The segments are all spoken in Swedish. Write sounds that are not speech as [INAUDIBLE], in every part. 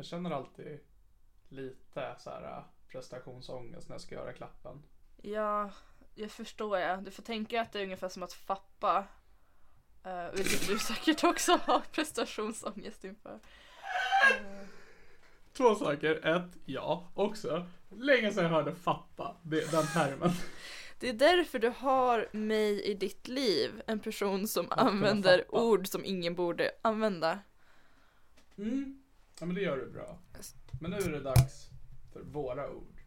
Jag känner alltid lite så här äh, prestationsångest när jag ska göra klappen. Ja, jag förstår jag. Du får tänka att det är ungefär som att fappa. Uh, vilket du [LAUGHS] säkert också har prestationsångest inför. Två saker. Ett, ja, också. Länge sedan jag hörde fappa, det, den termen. Det är därför du har mig i ditt liv. En person som använder ord som ingen borde använda. Mm. Ja men det gör du bra. Men nu är det dags för våra ord.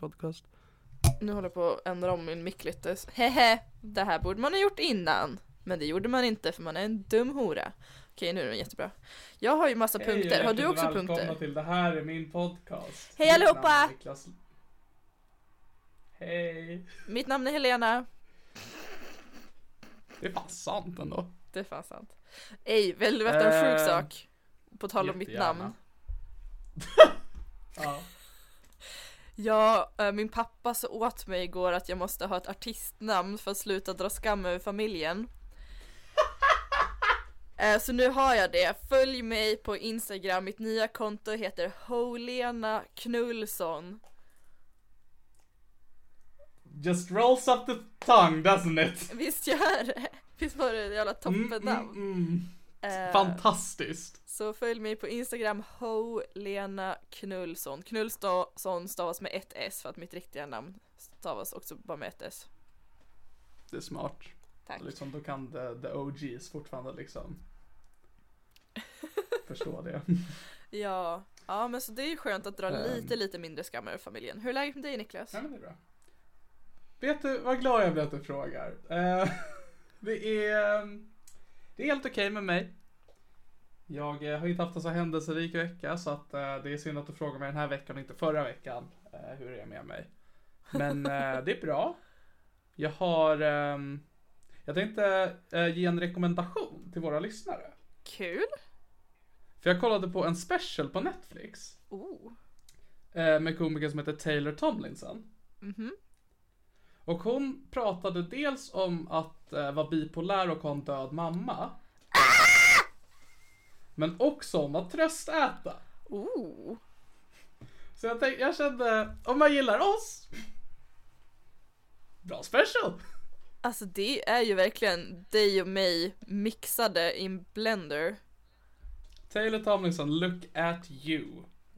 Podcast. Nu håller jag på att ändra om min mick lite. Hehe, det här borde man ha gjort innan. Men det gjorde man inte för man är en dum hora. Okej, nu är den jättebra. Jag har ju massa Hej, punkter. Har du också välkomna punkter? till Det här är min podcast. Hej Mitt allihopa! namn är Niklas- Hej! Mitt namn är Helena. Det är fan sant ändå. Det är fan sant. Ej, vill du veta en sjuk Eh, sak? På tal om mitt namn. [LAUGHS] Ja. Ja, eh, min pappa så åt mig igår att jag måste ha ett artistnamn för att sluta dra skam över familjen. Eh, Så nu har jag det. Följ mig på Instagram. Mitt nya konto heter Holena Knullson. Just rolls up the tongue doesn't it? Visst gör det? Visst var det ett jävla Mm, toppennamn? mm, mm. Eh, Fantastiskt. Så följ mig på Instagram, Holena Knullson. Knullson stavas med ett S för att mitt riktiga namn stavas också bara med ett S. Det är smart. Tack. Liksom, då kan the, the OGs fortfarande liksom [LAUGHS] förstå det. Ja, ja men så det är ju skönt att dra Ehm. lite lite mindre skam över familjen. Hur är läget med dig Niklas? Ja, men det är bra. Vet du vad glad jag blir att du frågar. Eh, [LAUGHS] det är ehm, Det är helt okej med mig. Jag eh, har inte haft en så händelserik vecka så att eh, det är synd att du frågar mig den här veckan och inte förra veckan hur det är med mig. Men det är bra. Jag har ehm, Jag tänkte eh, ge en rekommendation till våra lyssnare. Kul! För jag kollade på en special på Netflix Oh. eh, med komikern som heter Taylor Tomlinson. Mhm. Och hon pratade dels om att eh, vara bipolär och ha en död mamma. Men också om att tröstäta. Oh. Så jag, tänkte, jag kände, om man gillar oss. Bra special. Alltså det är ju verkligen dig och mig mixade i en blender. Taylor Tomlinson, look at you.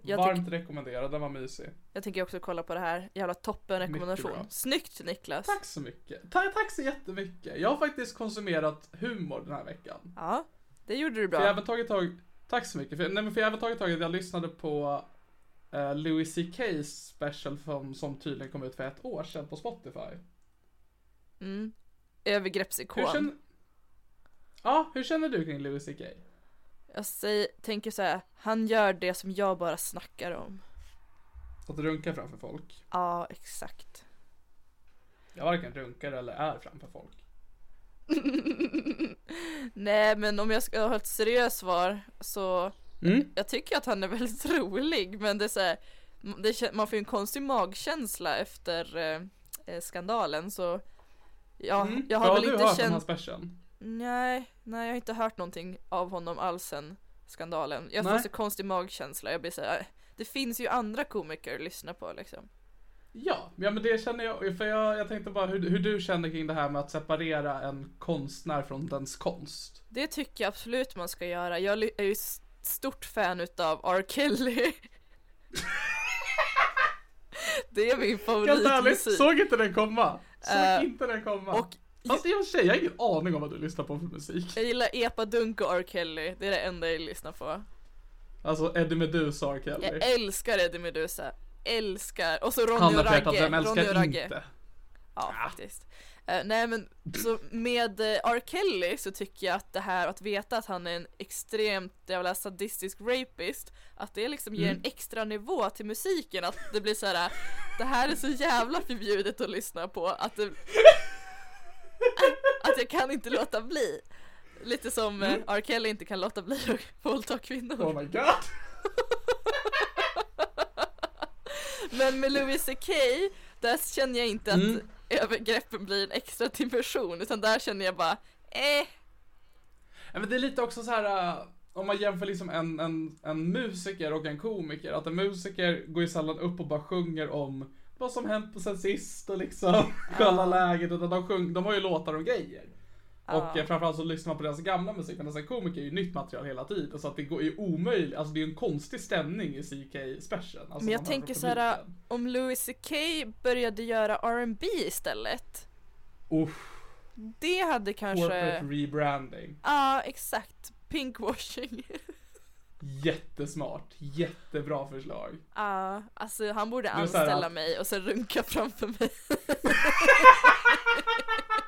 Jag Varmt rekommenderad, den var mysig. Jag tänker också kolla på det här. Jävla toppen rekommendation. bra. Snyggt Niklas! Tack så mycket. Ta, tack så jättemycket. Jag har faktiskt konsumerat humor den här veckan. Ja, det gjorde du För jag har bra. även tagit tag, tack så mycket. För, nej, men för jag har även tagit tag i att jag lyssnade på eh, Louis CK's special som, som tydligen kom ut för ett år sedan på Spotify. Mm. Övergreppsikon. Hur känner... Ja, hur känner du kring Louis CK? Jag säger, tänker så här, han gör det som jag bara snackar om. Att runka framför folk? Ja, exakt. Jag varken runkar eller är framför folk. [LAUGHS] Nej, men om jag ska ha ett seriöst svar så Mm. jag tycker att han är väldigt [LAUGHS] rolig, men det är så här, det, man får ju en konstig magkänsla efter eh, eh, skandalen så ja, Mm. jag har väl du inte hört känt hans special? Nej, nej jag har inte hört någonting av honom alls sen skandalen. Jag får så konstig magkänsla, jag blir såhär, det finns ju andra komiker att lyssna på liksom. Ja, ja men det känner jag, för jag, jag tänkte bara hur, hur du känner kring det här med att separera en konstnär från dens konst. Det tycker jag absolut man ska göra. Jag är ju stort fan utav R. Kelly. [LAUGHS] det är min Helt ärligt, favoritmusik. såg inte den komma. Såg Eh, inte den komma. Och Fast i och för sig, jag har ingen aning om vad du lyssnar på för musik. jag gillar Epa Dunk och R. Kelly, det är det enda jag lyssnar på. Alltså Eddie Meduza och R. Kelly. Jag älskar Eddie Meduza, älskar, och så Ronny Han och har Ragge. vem Ronny och älskar inte? Ja, faktiskt. Eh, nej men, så med uh, R. Kelly så tycker jag att det här att veta att han är en extremt jävla sadistisk rapist, att det liksom ger Mm. en extra nivå till musiken, att det blir så här. det här är så jävla förbjudet att lyssna på, att det, att jag kan inte låta bli. Lite som uh, R. Kelly inte kan låta bli att våldta kvinnor. Oh my god. [LAUGHS] Men med Louis CK, där känner jag inte att Mm. [LAUGHS] övergreppen blir en extra dimension, utan där känner jag bara, eh, Ja, men det är lite också så här. äh, om man jämför liksom en, en, en musiker och en komiker, att en musiker går ju sällan upp och bara sjunger om vad som hänt på sen sist och liksom [LAUGHS] kolla läget, utan de, sjung, de har ju låtar och grejer. Och eh, framförallt så lyssnar man på deras gamla musik, men en komiker är ju nytt material hela tiden, så att det går ju omöjligt, alltså det är en konstig stämning i CK special. Alltså, Men jag tänker så här, om Louis CK började göra R&B istället, Uff, det hade kanske, corporate rebranding. ja exakt, pinkwashing. [LAUGHS] Jättesmart, jättebra förslag. Ja, alltså han borde är anställa att- mig och sen runka framför mig. [LAUGHS] [LAUGHS]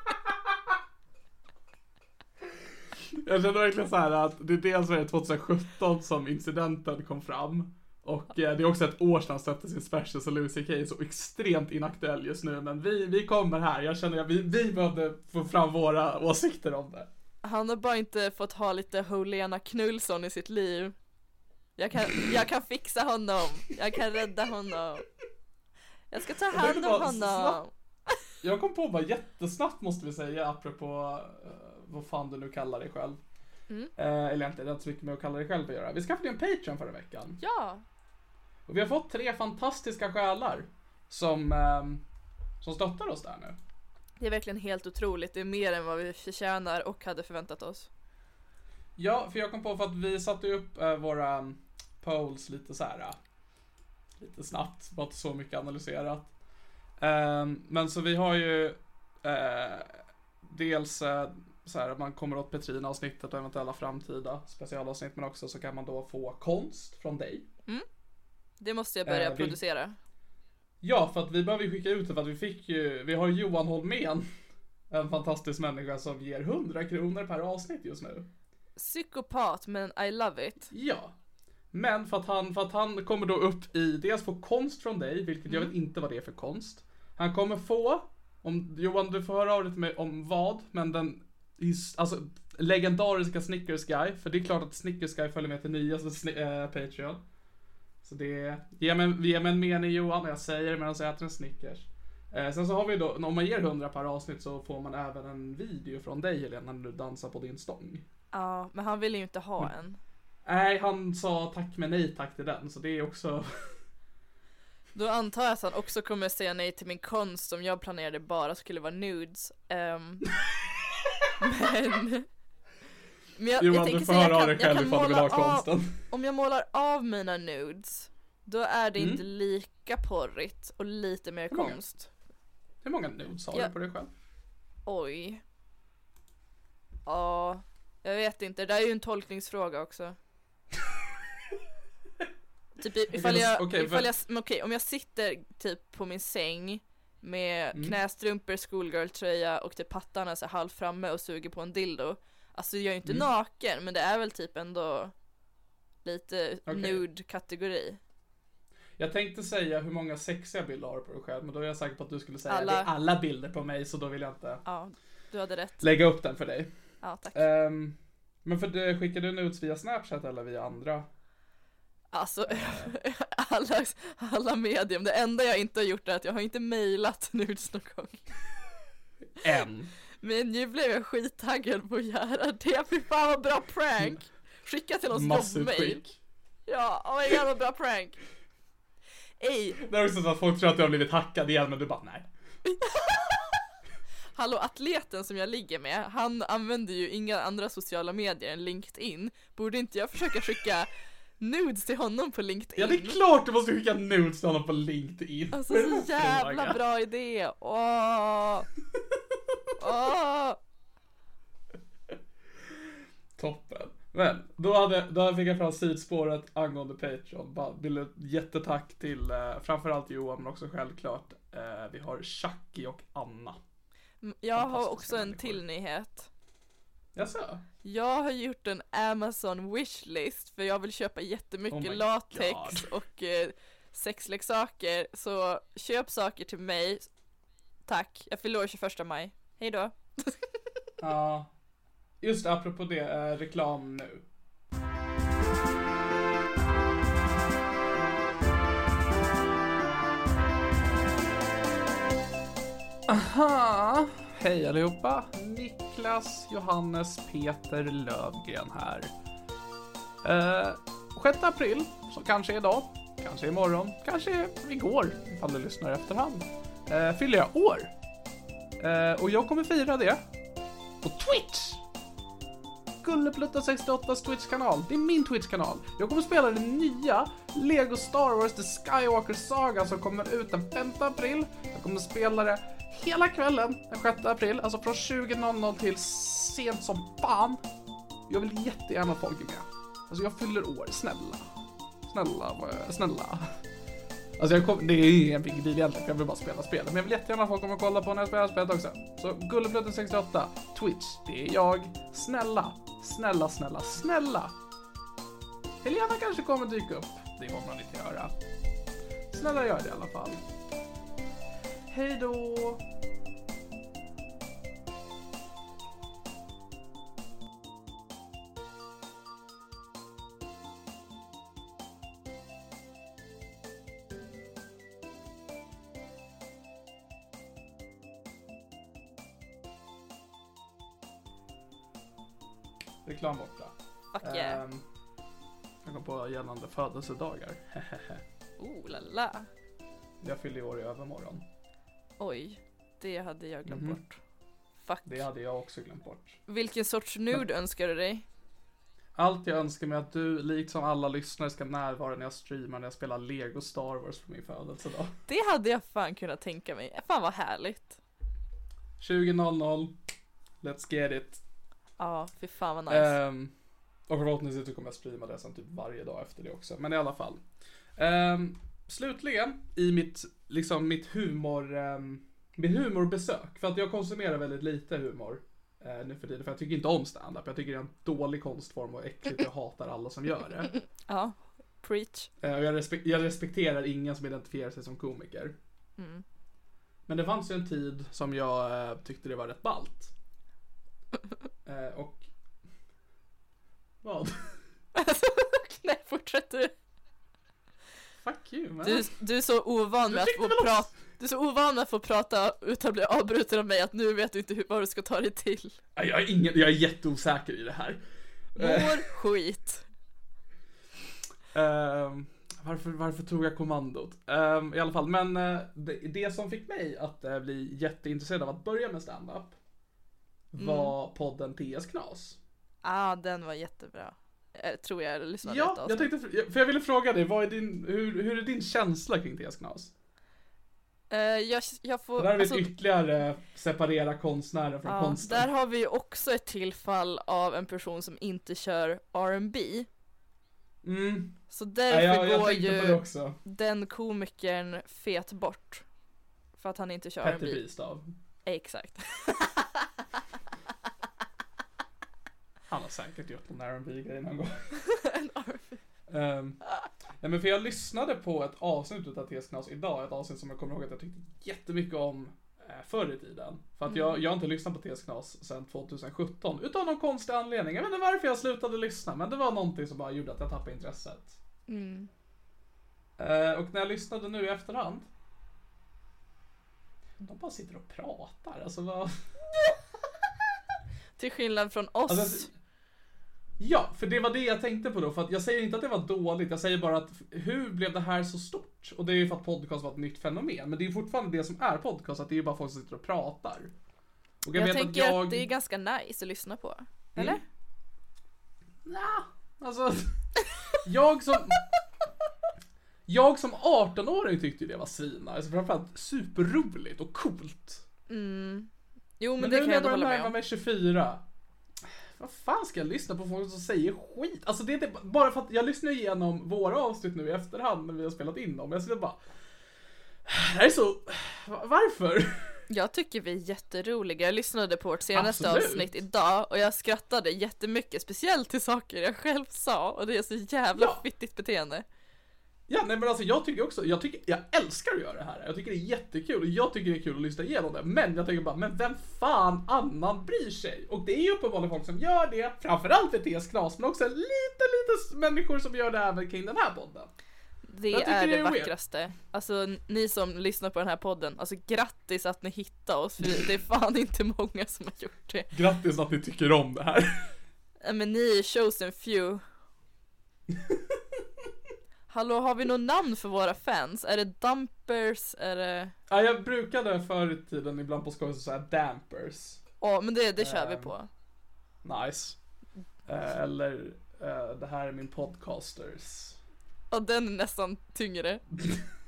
Jag känner verkligen så här att det är dels var det 2017 som incidenten kom fram. Och eh, det är också ett år sedan han släppte sin special så Louis CK är så extremt inaktuell just nu. Men vi, vi kommer här, jag känner att vi, vi behövde få fram våra åsikter om det. Han har bara inte fått ha lite Helena Knullsson i sitt liv. Jag kan, jag kan fixa honom, jag kan rädda honom. Jag ska ta hand om honom. snabbt- Jag kom på bara jättesnabbt måste vi säga apropå uh, vad fan du nu kallar dig själv. Mm. Eh, eller egentligen, det har inte så mycket med att kalla dig själv att göra. Vi skaffade ju en Patreon förra veckan. Ja, Och vi har fått tre fantastiska själar som, ehm, som stöttar oss där nu. det är verkligen helt otroligt. Det är mer än vad vi förtjänar och hade förväntat oss. Ja, för jag kom på för att vi satte upp eh, våra um, polls lite så här. eh, lite snabbt, bara inte så mycket analyserat. Ehm, men så vi har ju eh, dels eh, så här att man kommer åt Petrina-avsnittet och eventuella framtida specialavsnitt, men också så kan man då få konst från dig. Det måste jag börja Eh, vill- producera. Ja, för att vi behöver skicka ut det för att vi fick ju, vi har Johan Holmén, en fantastisk människa som ger 100 kronor per avsnitt just nu. Psykopat men I love it. Ja. Men för att han, för att han kommer då upp i, dels få konst från dig, vilket jag vet inte vad det är för konst. Han kommer få, om, Johan du får höra av dig till mig om vad, men den, his- alltså legendariska Snickers Guy, för det är klart att Snickers Guy följer med till nyaste sni- äh, Patreon. Så det, ge mig, ge mig en mening Johan, och jag säger det medan jag äter en Snickers. Eh, sen så har vi då, om man ger 100 per avsnitt så får man även en video från dig Helena när du dansar på din stång. Ja, men han vill ju inte ha Mm. en. Nej, han sa tack men nej tack till den, så det är också... [LAUGHS] Då antar jag att han också kommer säga nej till min konst som jag planerade bara skulle vara nudes. Ehm, [LAUGHS] men... Men jag, Johan, jag du tänker får säga, höra jag av dig jag själv ifall du vill ha av, konsten. om jag målar av mina nudes, då är det Mm. inte lika porrigt och lite mer Hur konst. Hur många nudes har Ja. du på dig själv? Oj. Ja, jag vet inte. Det där är ju en tolkningsfråga också. [LAUGHS] Typ ifall jag, okej, ifall jag, okej om jag sitter typ på min säng med Mm. knästrumpor, schoolgirl-tröja och typ pattarna så halv framme och suger på en dildo. Alltså jag är ju inte Mm. naken men det är väl typ ändå lite Okej. nude-kategori. Jag tänkte säga hur många sexiga bilder har du på dig själv, men då är jag säker på att du skulle säga Alla. det är alla bilder på mig, så då vill jag inte Ja, du hade rätt. lägga upp den för dig. Ja, tack. Ehm, men för det, skickar du nudes via Snapchat eller via andra? Alltså, [LAUGHS] alla, alla medium. Det enda jag inte har gjort är att jag har inte mejlat nudes någon gång. En. Men nu blev jag skittaggad på att göra det. Fy fan vad bra prank! Skicka till oss jobbmail. Ja, oh my god vad bra prank! Ey, Det är också så att folk tror att du har blivit hackad igen, men du bara nej. [LAUGHS] hallå atleten som jag ligger med, han använder ju inga andra sociala medier än LinkedIn. Borde inte jag försöka skicka nudes till honom på LinkedIn? Ja, det är klart du måste skicka nudes till honom på LinkedIn. Alltså så jävla bra idé! Åh! Åh! Toppen. Men, då, hade, då fick jag fram sidspåret angående Patreon. Bara vill ett jättetack till eh, framförallt Johan, men också självklart eh, vi har Chucky och Anna. Jag har också en människor. till nyhet. Jaså? Jag har gjort en Amazon wishlist för jag vill köpa jättemycket Oh latex God. och eh, sexleksaker. Så köp saker till mig. Tack, jag fyller år 21 maj. Hej då. [LAUGHS] Ja. Just apropå det, eh, reklam nu. Aha! Hej allihopa! Niklas Johannes Peter Lövgren här. Eh, 6 april, som kanske är idag, kanske imorgon, kanske igår ifall du lyssnar i efterhand, eh, fyller jag år. Eh, och jag kommer fira det på Twitch! Gulleplutta68s Twitch-kanal. Det är min Twitch-kanal. Jag kommer spela den nya Lego Star Wars The Skywalker Saga som kommer ut den 5 april. Jag kommer spela det hela kvällen den 6 april, alltså från 20.00 till sent som fan. Jag vill jättegärna att folk är med. Alltså jag fyller år, snälla. Snälla, snälla. Alltså jag kom, det är ingen big deal egentligen, för jag vill bara spela spelet. Men jag vill jättegärna att folk kommer och kolla på när jag spelar spelet också. Så Gullepluten68, Twitch, det är jag. Snälla, snälla, snälla, snälla. Helena kanske kommer dyka upp. Det kommer hon inte göra. Snälla gör det i alla fall. Hej då! Reklam borta. Fuck yeah. Ehm, jag kom på gällande födelsedagar. [LAUGHS] Oh la la. jag fyller i år i övermorgon. Oj, det hade jag glömt Mhm. bort. Fuck. Det hade jag också glömt bort. Vilken sorts nude önskar du dig? Allt jag önskar mig är att du, likt som alla lyssnare, ska närvara när jag streamar när jag spelar Lego Star Wars på min födelsedag. Det hade jag fan kunnat tänka mig. Fan vad härligt. 20.00. Let's get it. Ja, fy fan vad nice. Ehm, och förhoppningsvis kommer jag streama det sen typ varje dag efter det också. Men i alla fall. Ehm, slutligen, i mitt, liksom mitt humor, um, mitt humorbesök. För att jag konsumerar väldigt lite humor eh, nu för tiden. För jag tycker inte om stand-up. Jag tycker det är en dålig konstform och äckligt jag hatar alla som gör det. [LAUGHS] Ja, preach. Eh, och jag, respek- jag respekterar ingen som identifierar sig som komiker. Mm. Men det fanns ju en tid som jag eh, tyckte det var rätt ballt. [LAUGHS] Eh, och... Vad? [LAUGHS] Nej, fortsätt du. Fuck you man. Du, du är så ovan med att få prata du är så ovan med att få prata utan att bli avbruten av mig att nu vet du inte hur, vad du ska ta dig till. Jag är, ingen, jag är jätteosäker i det här. Eh, Mår skit. ehm, varför, varför tog jag kommandot? Ehm, I alla fall, men eh, det, det som fick mig att eh, bli jätteintresserad av att börja med stand-up var podden TS Knas. Ah, den var jättebra. Eh, tror jag lyssnade Ja, ett jag avsnitt. tänkte, för jag ville fråga dig, vad är din, hur, hur är din känsla kring TS Knas? Eh, jag, jag får, För där har vi alltså, ytterligare separera konstnären från ja, konsten. där har vi ju också ett tillfall av en person som inte kör R&B Mm, Så därför jag, jag går det ju också. den komikern fet bort. För att han inte kör Petter. Bristav. Exakt. [LAUGHS] Han har säkert gjort någon R&B-grej någon gång. [LAUGHS] en R&B. Um, nej men för jag lyssnade på ett avsnitt av TS Knas idag, ett avsnitt som jag kommer ihåg att jag tyckte jättemycket om eh, förr i tiden. För att jag, jag har inte lyssnat på TS Knas sedan 2017, utav någon konstig anledning. Jag vet inte varför jag slutade lyssna, men det var någonting som bara gjorde att jag tappade intresset. Mm. Eh, och när jag lyssnade nu i efterhand, de bara sitter och pratar. Alltså vad... [LAUGHS] Till skillnad från oss. Alltså, ja, för det var det jag tänkte på då. För att jag säger inte att det var dåligt, jag säger bara att hur blev det här så stort? Och det är ju för att podcast var ett nytt fenomen. Men det är ju fortfarande det som är podcast, att det är ju bara folk som sitter och pratar. Och jag vet tänker att, det är ganska nice att lyssna på. Eller? Mm. Nja, alltså. jag som... Jag som 18-åring tyckte ju det var svinnice. Alltså framförallt superroligt och coolt. Mm. Jo men, Men det nu kan när jag jag ändå börjar hålla med närma om. mig 24. Vad fan ska jag lyssna på folk som säger skit? Alltså det är inte, bara för att jag lyssnar igenom våra avsnitt nu i efterhand när vi har spelat in dem. Jag sitter bara... Det här är så... va- Varför? Jag tycker vi är jätteroliga. Jag lyssnade på vårt senaste Absolut. avsnitt idag och jag skrattade jättemycket, speciellt till saker jag själv sa och det är så jävla Ja. fittigt beteende. Ja, nej men alltså jag tycker också, jag tycker, jag älskar att göra det här. Jag tycker det är jättekul och jag tycker det är kul att lyssna igenom det. Men jag tänker bara, men vem fan annan bryr sig? Och det är ju uppenbarligen folk som gör det, framförallt i TS Knas, men också lite, lite människor som gör det även kring den här podden. Det är det det är weird. vackraste. Alltså ni som lyssnar på den här podden, alltså grattis att ni hittade oss för det är fan inte många som har gjort det. Grattis att ni tycker om det här. Men ni är chosen few. [LAUGHS] Hallå, har vi något namn för våra fans? Är det dumpers? Är det... Ja, jag brukade förr i tiden ibland på skoj säga dampers. Ja, men det, det kör vi Ehm. på. Nice. Eh, eller eh, det här är min podcasters. Och den är nästan tyngre. [LAUGHS]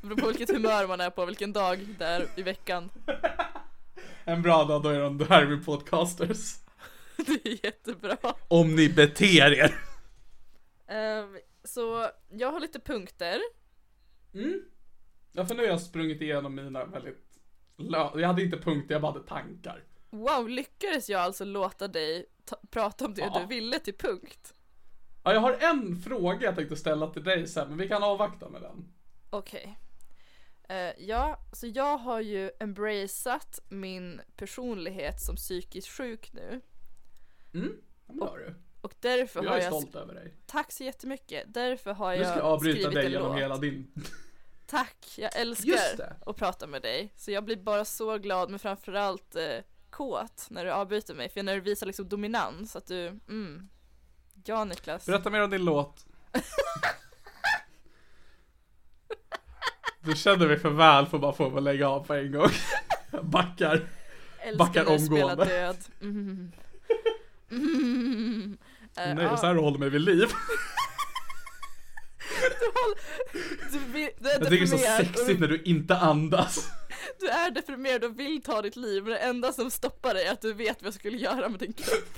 Det beror på vilket humör man är på, vilken dag det är i veckan. [LAUGHS] En bra dag då är de det här är min podcasters. [LAUGHS] Det är jättebra. Om ni beter er. Ehm, så jag har lite punkter. Mm. Ja, för nu har jag sprungit igenom mina väldigt Jag hade inte punkter, jag bara hade tankar. Wow, lyckades jag alltså låta dig ta- prata om det Ja. du ville till punkt? Ja, jag har en fråga jag tänkte ställa till dig sen, men vi kan avvakta med den. Okej. Eh, ja, så jag har ju embraceat min personlighet som psykiskt sjuk nu. Mm, det har du. Och därför Jag har är jag... stolt över dig. Tack så jättemycket. Därför har jag ska jag avbryta skrivit dig en genom låt. hela din... Tack, jag älskar att prata med dig. Så jag blir bara så glad, men framförallt eh, kåt när du avbryter mig. För när du visar liksom dominans, att du, mm. Ja Niklas. Berätta mer om din låt. Du känner mig för väl för att bara få lägga av på en gång. Jag backar. Älskar backar när du spelar omgående. död. Mm. Mm. Eh, Nej, ja. så här håller mig vid liv. [LAUGHS] Du, håll, du, du Jag tycker det är så sexigt när du inte andas. du är deprimerad och vill ta ditt liv, men det enda som stoppar dig är att du vet vad jag skulle göra med din kropp.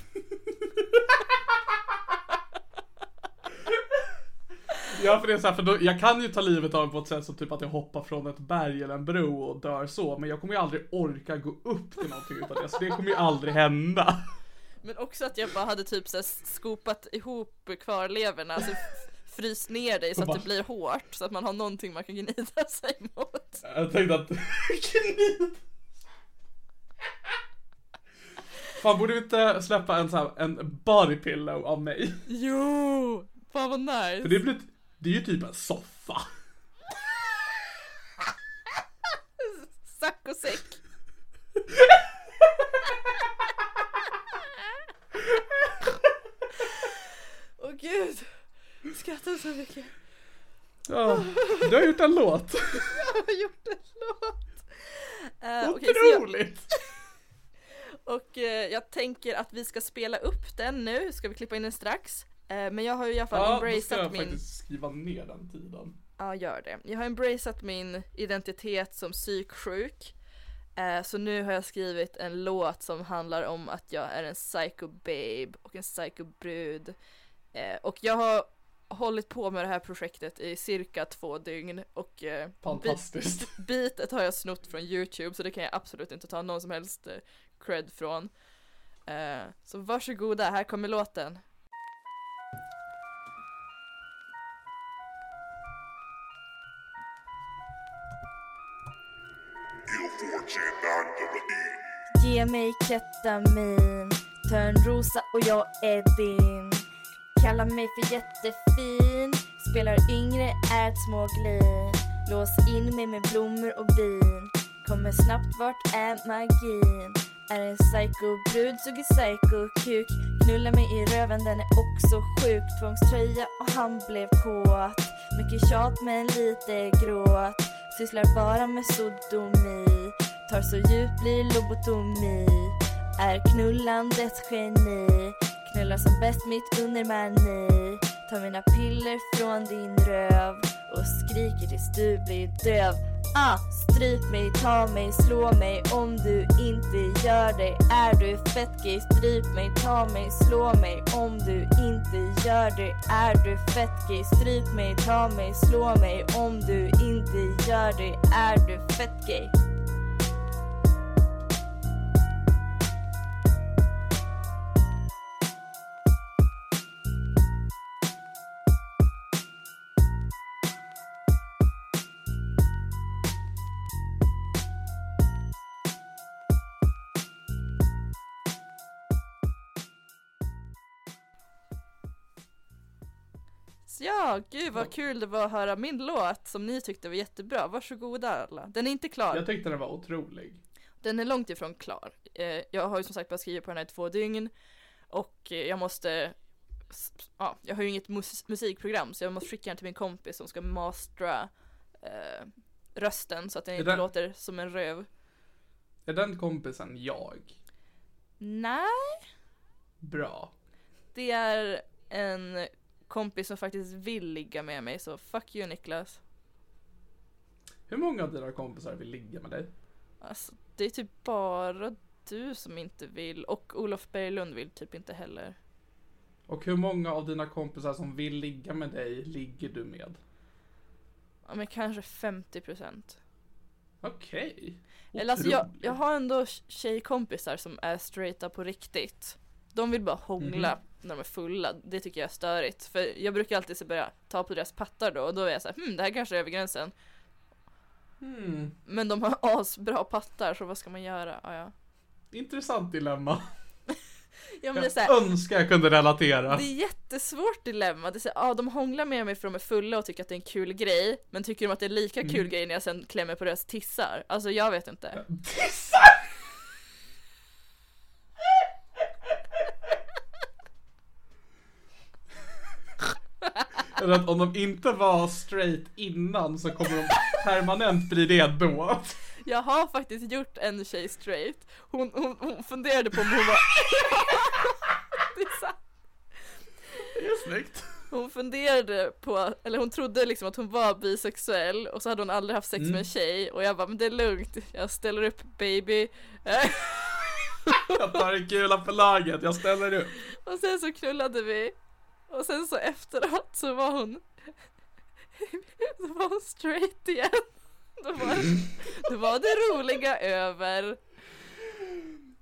Ja för det är så här, för då, jag kan ju ta livet av mig på ett sätt som typ att jag hoppar från ett berg eller en bro och dör så, men jag kommer ju aldrig orka gå upp till någonting utav det, så det kommer ju aldrig hända. Men också att jag bara hade typ så skopat ihop kvarlevorna, alltså fryst ner dig så att det blir hårt, så att man har någonting man kan gnida [LAUGHS] sig mot. Jag tänkte att... [LAUGHS] Gnid. Fan borde vi inte släppa en sån här, en body pillow av mig? Jo! Fan vad För nice! det blir, det är ju typ en soffa. Sack och säck. Åh gud! Skrattar så mycket. Ja, du har gjort en låt. [LAUGHS] Jag har gjort en låt. Jag, Otroligt! [LAUGHS] och eh, jag tänker att vi ska spela upp den nu, ska vi klippa in den strax. Eh, men jag har ju i alla fall Ja, då ska embraceat jag min... faktiskt skriva ner den tiden. Ja, gör det. Jag har embraceat min identitet som psyksjuk. Så nu har jag skrivit en låt som handlar om att jag är en psycho babe och en psycho brud. Och jag har hållit på med det här projektet i cirka två dygn och eh, Fantastiskt. Be- beatet har jag snott från Youtube så det kan jag absolut inte ta någon som helst eh, cred från. Eh, så varsågoda, här kommer låten. Ge mig ketamin, Törnrosa och jag är din. Kallar mig för jättefin, spelar yngre, är ett småglin. Lås in mig med blommor och bin, kommer snabbt, vart är magin? Är en psykobrud, suger psykokuk Knullar mig i röven, den är också sjuk. Tvångströja och han blev kåt. Mycket tjat men lite gråt. Sysslar bara med sodomi. Tar så djupt blir lobotomi. Är knullandets geni? Knullar som bäst mitt under mani Tar mina piller från din röv Och skriker tills du blir döv. Ah, stryp mig, ta mig, slå mig. Om du inte gör det Är du fett gay, stryp mig, ta mig, slå mig. Om du inte gör det Är du fett gay, stryp mig, ta mig, slå mig. Om du inte gör det Är du fett gay? Ja, gud vad kul det var att höra min låt som ni tyckte var jättebra. Varsågoda alla. Den är inte klar. Jag tyckte den var otrolig. Den är långt ifrån klar. Eh, jag har ju som sagt bara skrivit på den här i två dygn och eh, jag måste Ja, jag har ju inget mus- musikprogram så jag måste skicka den till min kompis som ska mastra eh, rösten så att den Är inte den- låter som en röv. Är den kompisen jag? Nej, Bra. det är en kompis som faktiskt vill ligga med mig så fuck you Niklas. Hur många av dina kompisar vill ligga med dig? Alltså, det är typ bara du som inte vill och Olof Berglund vill typ inte heller. Och hur många av dina kompisar som vill ligga med dig ligger du med? Ja men kanske 50%. Okej. Eller alltså jag, jag har ändå tjejkompisar som är straighta på riktigt. De vill bara hångla Mhm. När de är fulla. Det tycker jag är störigt. För jag brukar alltid så börja ta på deras pattar då och då är jag såhär, hmm det här kanske är över gränsen. Hmm. Men de har [LAUGHS] asbra pattar så vad ska man göra? Ja, ja. Intressant dilemma. [LAUGHS] ja men det är Jag här, önskar jag kunde relatera. Det är jättesvårt dilemma. Det är så här, ja, de hånglar med mig för de är fulla och tycker att det är en kul grej. Men tycker de att det är lika kul Mm. grej när jag sen klämmer på deras tissar? Alltså jag vet inte. [LAUGHS] Tissar! Eller att om de inte var straight innan så kommer de permanent bli det då. Jag har faktiskt gjort en tjej straight. Hon, hon, hon funderade på om hon var... [LAUGHS] det är sant. Det är snyggt. Hon funderade på, eller hon trodde liksom att hon var bisexuell och så hade hon aldrig haft sex Mm. med en tjej och jag bara men det är lugnt, jag ställer upp baby. Jag tar en kula på laget, jag ställer upp. och sen så knullade vi och sen så efteråt så var hon [LAUGHS] så var hon straight igen. Då var, då var det roliga över.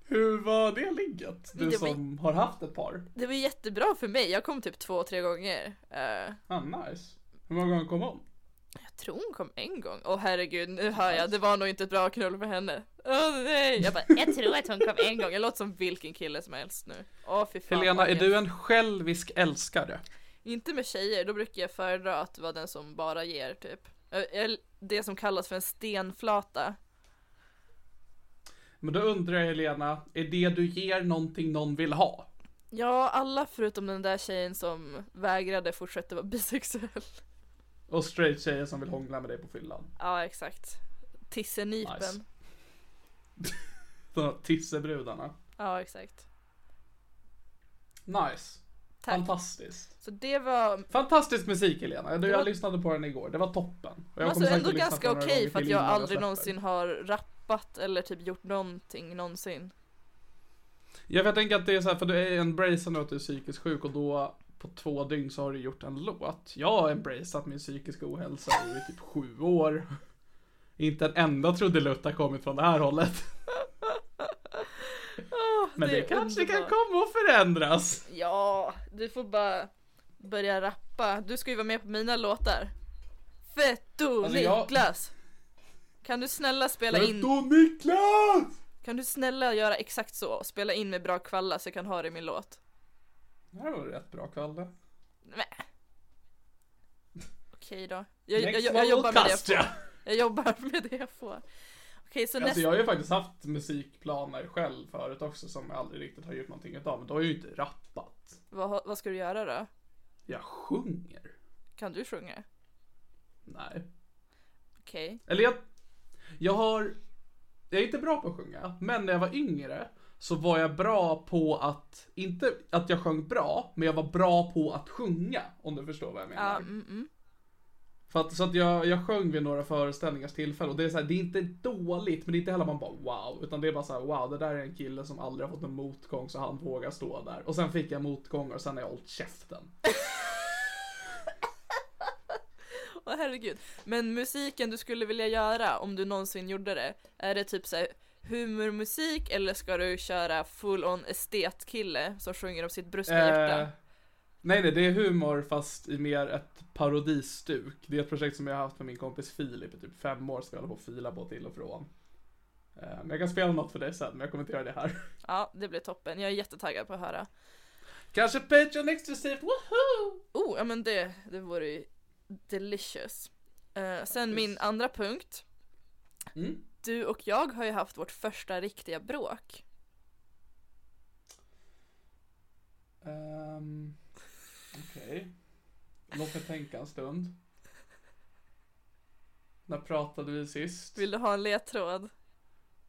Hur var det ligget? Du Det var- som har haft ett par. Det var jättebra för mig, jag kom typ två, tre gånger. Eh, Ah, nice. Hur många gånger kom hon? Jag tror hon kom en gång. Åh herregud, nu hör jag, det var nog inte ett bra knull för henne. Åh nej! Jag bara, jag tror att hon kom en gång. Jag låter som vilken kille som helst nu. Åh fy fan. Helena, är du en självisk älskare? Inte med tjejer, då brukar jag föredra att vara den som bara ger typ. Det som kallas för en stenflata. Men då undrar jag Helena, är det du ger någonting någon vill ha? Ja, alla förutom den där tjejen som vägrade fortsätta vara bisexuell. Och straight tjejer som vill hångla med dig på fyllan? Ja, exakt. Tissenipen. Nice. [LAUGHS] De tissebrudarna. Ja, exakt. Nice. Tack. Fantastiskt. Så det var Fantastisk musik Helena. Du, jag var- lyssnade på den igår. Det var toppen. Och jag Alltså ändå ganska okej gånger för att jag aldrig någonsin har rappat eller typ gjort någonting någonsin. Ja, för jag tänker att det är så här, för du är embracear nu att du är psykiskt sjuk och då på två dygn så har du gjort en låt. Jag har embraceat min psykiska ohälsa i typ sju år. Inte en enda trudelutt har kommit från det här hållet. Men det, det kanske kan komma att förändras. Ja, du får bara börja rappa. Du ska ju vara med på mina låtar. Fetto Alltså, jag- Niklas! Kan du snälla spela in, Då Niklas! kan du snälla göra exakt så? och Spela in med bra kvalla så jag kan ha det i min låt. Det här var rätt bra Kalle. Nej. Okej då. Jag, jag, jag, jag jobbar med det jag får. Jag jobbar [LAUGHS] med det jag får. Okej, så Alltså nästa... jag har ju faktiskt haft musikplaner själv förut också som jag aldrig riktigt har gjort någonting utav. Men då har jag ju inte rappat. Vad, vad ska du göra då? Jag sjunger. Kan du sjunga? Nej. Okej. Eller jag, jag har, jag är inte bra på att sjunga, men när jag var yngre så var jag bra på att, inte att jag sjöng bra, men jag var bra på att sjunga, om du förstår vad jag menar. Ja, mm, mm. För att, så att jag, jag sjöng vid några föreställningars tillfälle och det är så här, det är inte dåligt, men det är inte heller man bara wow, utan det är bara så här, wow, det där är en kille som aldrig har fått en motgång så han vågar stå där. Och sen fick jag motgångar och sen har jag hållit käften. [LAUGHS] Åh herregud. Men musiken du skulle vilja göra om du någonsin gjorde det, är det typ såhär humormusik eller ska du köra full on estetkille som sjunger om sitt brustna hjärta? Eh, nej, nej, det är humor fast i mer ett parodistuk. Det är ett projekt som jag har haft med min kompis Filip i typ fem år, ska jag hålla på och fila på till och från. Eh, men jag kan spela något för dig sen, men jag kommer inte göra det här. [LAUGHS] Ja, det blir toppen. Jag är jättetaggad på att höra. Kanske Patreon exklusivt, woho! Oh, ja men det, det vore ju delicious. Eh, sen min andra punkt. Mm. Du och jag har ju haft vårt första riktiga bråk. Um, Okej. Låt mig tänka en stund. När pratade vi sist? Vill du ha en ledtråd?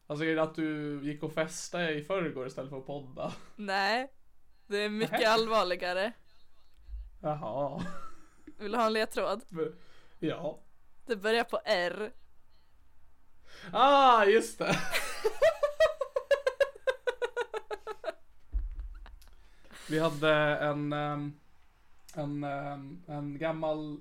Alltså är det att du gick och festade i förrgår istället för att podda? Nej, det är mycket Nähä. allvarligare. Jaha. Vill du ha en ledtråd? Ja. Det börjar på R. Ah, just det. [LAUGHS] Vi hade en, ehm, en, ehm, en gammal,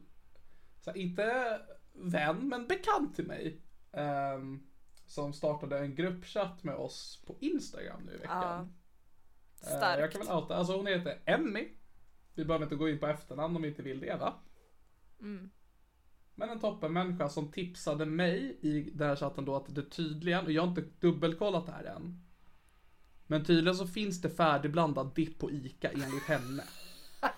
här, inte vän, men bekant till mig. ehm, som startade en gruppchatt med oss på Instagram nu i veckan. Eh, Jag Starkt. kan väl outa, alltså hon heter Emmy. Vi behöver inte gå in på efternamn om vi inte vill det va? Mm. Men en toppenmänniska som tipsade mig i den här chatten då att det tydligen, och jag har inte dubbelkollat det här än. Men tydligen så finns det färdigblandad dipp på ICA enligt henne. [LAUGHS]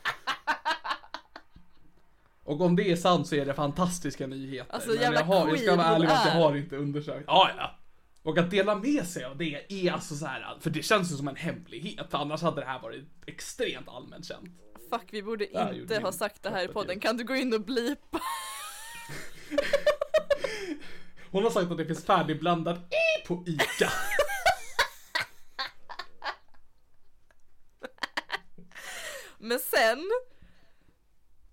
Och om det är sant så är det fantastiska nyheter. Alltså, Men jävla jag, har, jag ska vara ärlig med att jag har inte undersökt. Ja, ja. Och att dela med sig av det är alltså så här, för det känns ju som en hemlighet. Annars hade det här varit extremt allmänt känt. Fuck, vi borde inte ha sagt det här i toppen podden. Kan du gå in och blipa? Hon har sagt att det finns färdigblandad i på ICA. Men sen,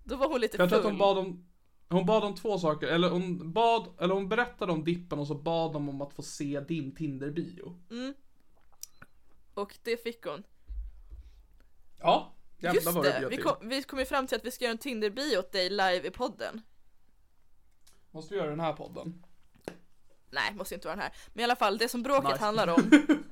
då var hon lite Jag tror att full. hon bad om hon bad om två saker, eller hon bad, eller hon berättade om dippen och så bad de om att få se din Tinder-bio. Och det fick hon. Ja, jävlar Just vad det vi kom, vi kom ju fram till att vi ska göra en Tinder-bio åt dig live i podden. Måste vi göra den här podden? Nej, måste inte vara den här. Men i alla fall, det som bråket Nice. handlade om. [LAUGHS]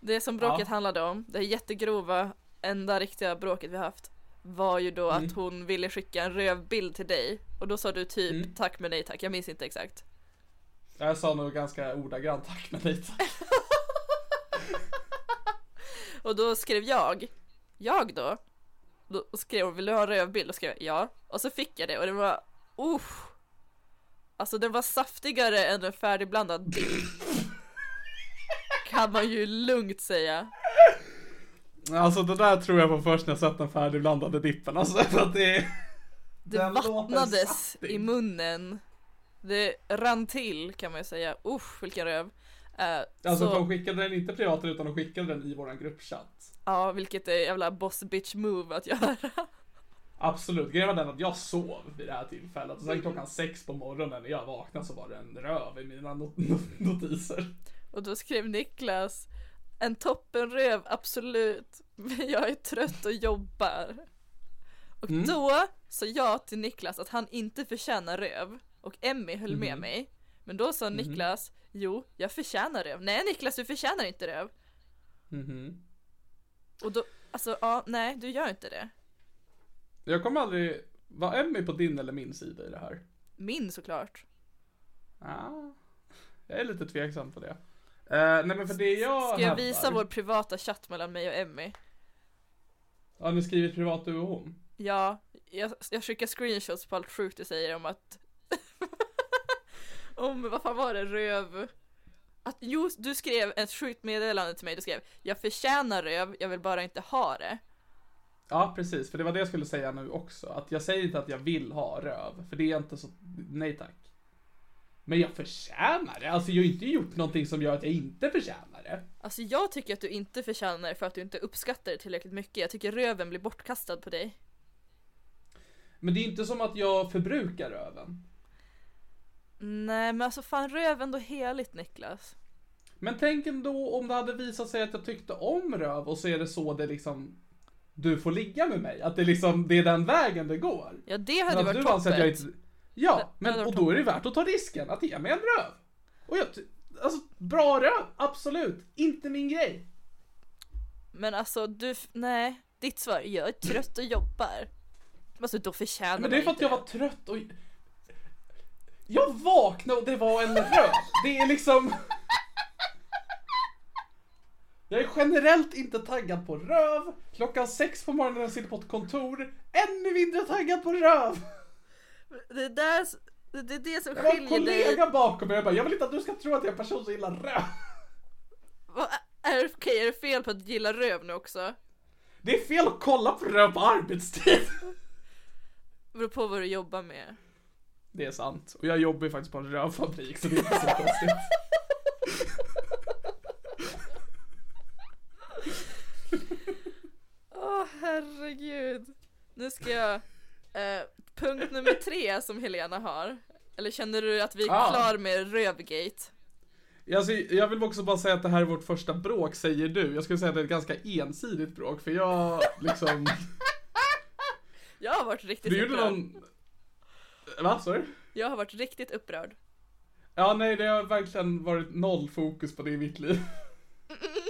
Det som bråket Ja. handlade om, det jättegrova, enda riktiga bråket vi haft. Var ju då Mm. att hon ville skicka en rövbild till dig. Och då sa du typ Mm. tack men nej tack, jag minns inte exakt. Jag sa nog ganska ordagrant tack men lite. [LAUGHS] Och då skrev jag, jag då, då skrev hon vill du ha en rövbild? Och skrev jag ja. Och så fick jag det och det var, uh, Alltså den var saftigare än en färdigblandad dipp. kan man ju lugnt säga. Alltså det där tror jag på först när jag sett den färdigblandade dippen alltså. Att det. Det Den vattnades i munnen. Det rann till kan man ju säga. Usch vilken röv. Eh, Alltså så, hon skickade den inte privat utan hon skickade den i våran gruppchatt. Ja, vilket är jävla boss bitch move att göra. Absolut, grejen var den att jag sov vid det här tillfället och sen klockan sex på morgonen när jag vaknade så var det en röv i mina not- not- notiser. Och då skrev Niklas En toppenröv, absolut. Men jag är trött och jobbar. Och Mm. då sa jag till Niklas att han inte förtjänar röv. Och Emmy höll med Mhm. mig. Men då sa Niklas, jo, jag förtjänar röv. Nej Niklas, du förtjänar inte röv. Mhm. Och då, alltså ja, nej du gör inte det. Jag kommer aldrig, var Emmy på din eller min sida i det här? Min såklart. Ja, jag är lite tveksam på det. Eh, nej men för det jag Ska jag hävdar- visa vår privata chatt mellan mig och Emmy? Har ni skrivit privat du och hon? Ja, jag, jag skickar screenshots på allt sjukt du säger om att [LAUGHS] Om, vad fan var det, röv att, Jo, du skrev ett sjukt meddelande till mig, du skrev Jag förtjänar röv, jag vill bara inte ha det Ja, precis. För det var det jag skulle säga nu också. Att jag säger inte att jag vill ha röv. För det är inte så, nej tack. Men jag förtjänar det. Alltså jag har inte gjort någonting som gör att jag inte förtjänar det. Alltså jag tycker att du inte förtjänar det för att du inte uppskattar det tillräckligt mycket Jag tycker röven blir bortkastad på dig Men det är inte som att jag förbrukar röven. Nej men alltså fan röv ändå heligt Niklas Men tänk ändå om det hade visat sig att jag tyckte om röv och så är det så det liksom du får ligga med mig. Att det liksom, det är den vägen det går. Ja det hade Men varit toppen att jag inte... Ja, Det men och då är det värt att ta risken att ge mig en röv. Och jag, alltså bra röv, absolut. Inte min grej. Men alltså du, nej Ditt svar, jag är trött och jobbar Alltså då förtjänar Men det är för att jag var trött och... Jag vaknade och det var en röv. Det är liksom... Jag är generellt inte taggad på röv. Klockan sex på morgonen när jag sitter på ett kontor. Ännu mindre taggad på röv. Det är där, det är det som Jag var en skiljer dig kollega bakom mig jag bara, jag vill inte att du ska tro att jag är en person som gillar röv. Vad- Är det okej, är det fel på att gilla röv nu också? Det är fel att kolla på röv på arbetstid. Beror på vad du jobbar med Det är sant. Och jag jobbar ju faktiskt på en rövfabrik så det är inte så konstigt. [LAUGHS] Åh herregud Nu ska jag, eh, punkt nummer tre som Helena har Eller känner du att vi är Ah. klar med rövgate? Alltså, jag vill också bara säga att det här är vårt första bråk, säger du. Jag skulle säga att det är ett ganska ensidigt bråk, för jag liksom... [LAUGHS] Jag har varit riktigt Du gjorde upprörd någon... Va? Sorry? Jag har varit riktigt upprörd Ja, nej, det har verkligen varit noll fokus på det i mitt liv. [LAUGHS]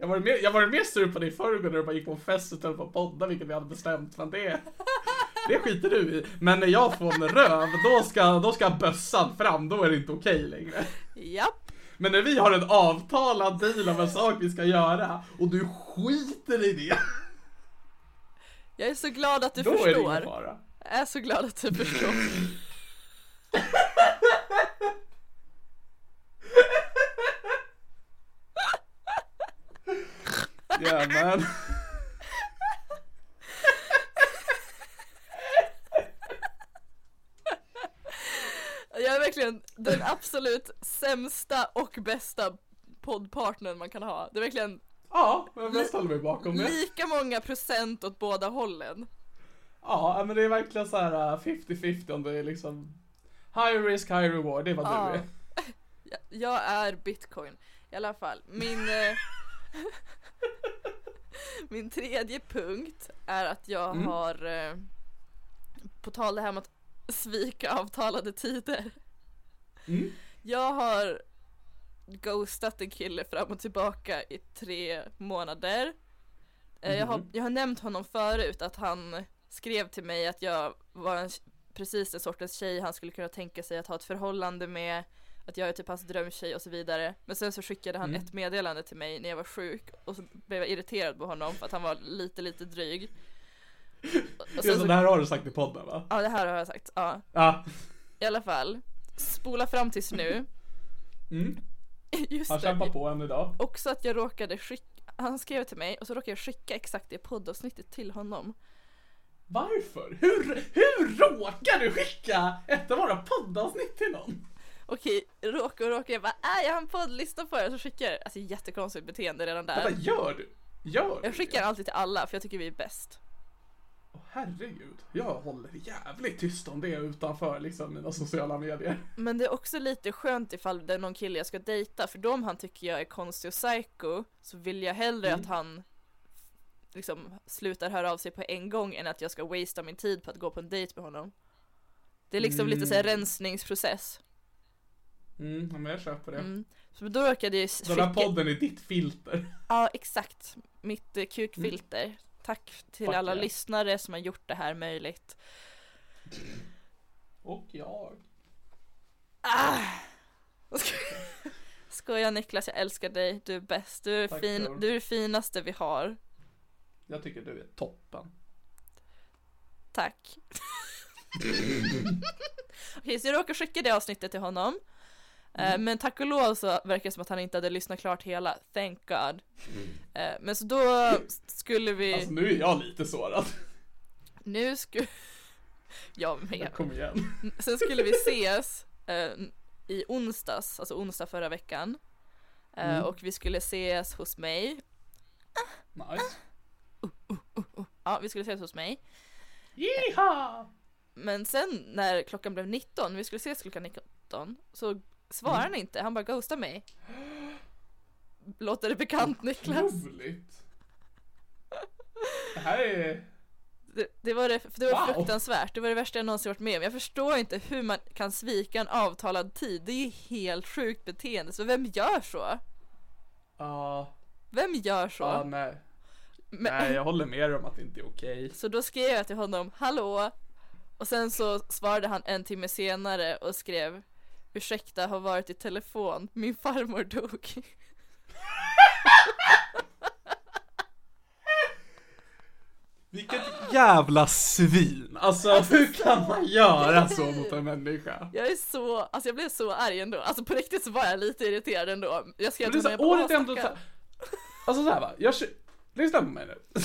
Jag var mer, jag var mer sur på det i förrgår när du bara gick på en fest och höll på att podda, vilket vi hade bestämt, men det... Det skiter du i. Men när jag får en röv, då ska, då ska bössan fram, då är det inte okej längre. Japp Men när vi har en avtalad deal om en sak vi ska göra, och du skiter i det, Jag är så glad att du då är det ingen förstår fara. Jag är så glad att du förstår [LAUGHS] Yeah man. Jag är verkligen den absolut sämsta och bästa poddpartnern man kan ha. Det är verkligen Ja, men jag ställer mig bakom det. lika många procent åt båda hållen. Ja, men det är verkligen så här uh, 50-50 om det är liksom high risk, high reward, det är vad Ja. du är. [LAUGHS] Jag, jag är bitcoin. I alla fall, min... [LAUGHS] [LAUGHS] min tredje punkt är att jag Mm. har... eh, På tal det här med att svika avtalade tider. Mm. Jag har ghostat en kille fram och tillbaka i tre månader. Eh, Jag, har, Mhm. jag har nämnt honom förut att han skrev till mig att jag var en, precis den sortens tjej han skulle kunna tänka sig att ha ett förhållande med. Att jag är typ hans drömtjej och så vidare. Men sen så skickade han Mm. ett meddelande till mig när jag var sjuk och så blev jag irriterad på honom för att han var lite lite dryg. Och sen så det här har du sagt i podden va? ja det här har jag sagt, ja. Ja. I alla fall, spola fram tills nu. Mm. [LAUGHS] Just Han kämpar på än idag. Också att jag råkade skicka, han skrev till mig och så råkade jag skicka exakt det poddavsnittet till honom. Varför? Hur, hur råkar du skicka ett av våra poddavsnitt till någon? Okej, råkar och råkar, jag bara äh, jag har en poddlista på er, så skickar jag, alltså jättekonstigt beteende redan där. gör du? Gör du Jag skickar alltid till alla för jag tycker vi är bäst. Åh, herregud. Jag håller jävligt tyst om det utanför liksom mina sociala medier. Men det är också lite skönt ifall det är någon kille jag ska dejta, för då om han tycker jag är konstig och psycho så vill jag hellre Mm. att han liksom slutar höra av sig på en gång än att jag ska wastea min tid på att gå på en dejt med honom. Det är liksom lite såhär Mm. rensningsprocess. Mm, men jag köper det. Mm. Så då råkade jag Den här skicka- podden är ditt filter. Ja, exakt. Mitt eh, kukfilter. Tack till Fuck alla yeah. lyssnare som har gjort det här möjligt. Och jag. Ah! [LAUGHS] Skoja Niklas, jag älskar dig. Du är bäst. Du är, Tack, fin. Du är det finaste vi har. Jag tycker du är toppen. Tack. [LAUGHS] Okej, så jag råkade skicka det avsnittet till honom. Eh, Mm. Men tack och lov så verkar det som att han inte hade lyssnat klart hela. Thank God. Eh, Men så då skulle vi... Alltså nu är jag lite sårad. Nu skulle... [LAUGHS] Jag med. Kom igen. Sen skulle vi ses eh, i onsdags, alltså onsdag förra veckan. Mm. Och vi skulle ses hos mig. Nice. Ja, vi skulle ses hos mig. Yeehaw! Men sen när klockan blev 19, vi skulle ses klockan 19, så svarade han inte, han bara ghostade mig. Låter det bekant Niklas? Roligt. Det här är... Det, det var, det, det var Wow. fruktansvärt, det var det värsta jag någonsin varit med om. Jag förstår inte hur man kan svika en avtalad tid, det är ju helt sjukt beteende, så vem gör så? Ja, Vem gör så? ja, nej. Men- Nej, jag håller med om att det inte är okej. Så då skrev jag till honom, hallå? Och sen så svarade han en timme senare och skrev Ursäkta, har varit i telefon, min farmor dog. Vilket jävla svin! Alltså hur kan man göra så mot en människa? Jag är så, alltså jag blev så arg ändå. Alltså på riktigt så var jag lite irriterad ändå. Jag skrev till honom, jag ändå bara, så, "Åh, Alltså såhär va, jag Lyssna på mig nu.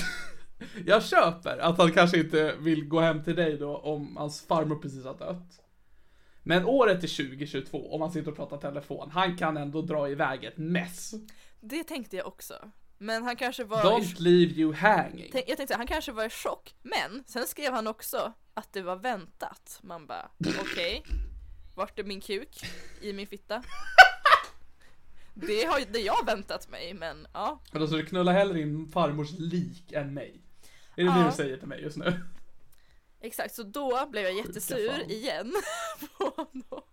[LAUGHS] Jag köper att han kanske inte vill gå hem till dig då om hans farmor precis har dött. Men året är 2022, om man sitter och pratar telefon, han kan ändå dra iväg ett mess. stackarn." Det tänkte jag också. Men han kanske var Don't leave you hanging. jag tänkte han kanske var i chock. Men sen skrev han också att det var väntat. Man bara, okej. Vart är min kuk? I min fitta? [LAUGHS] Det har det jag väntat mig, men ja. Men då så du knullar hellre din farmors lik än mig? Är det Ja. det du säger till mig just nu? Exakt, så då blev jag jättesur igen [LAUGHS] på honom.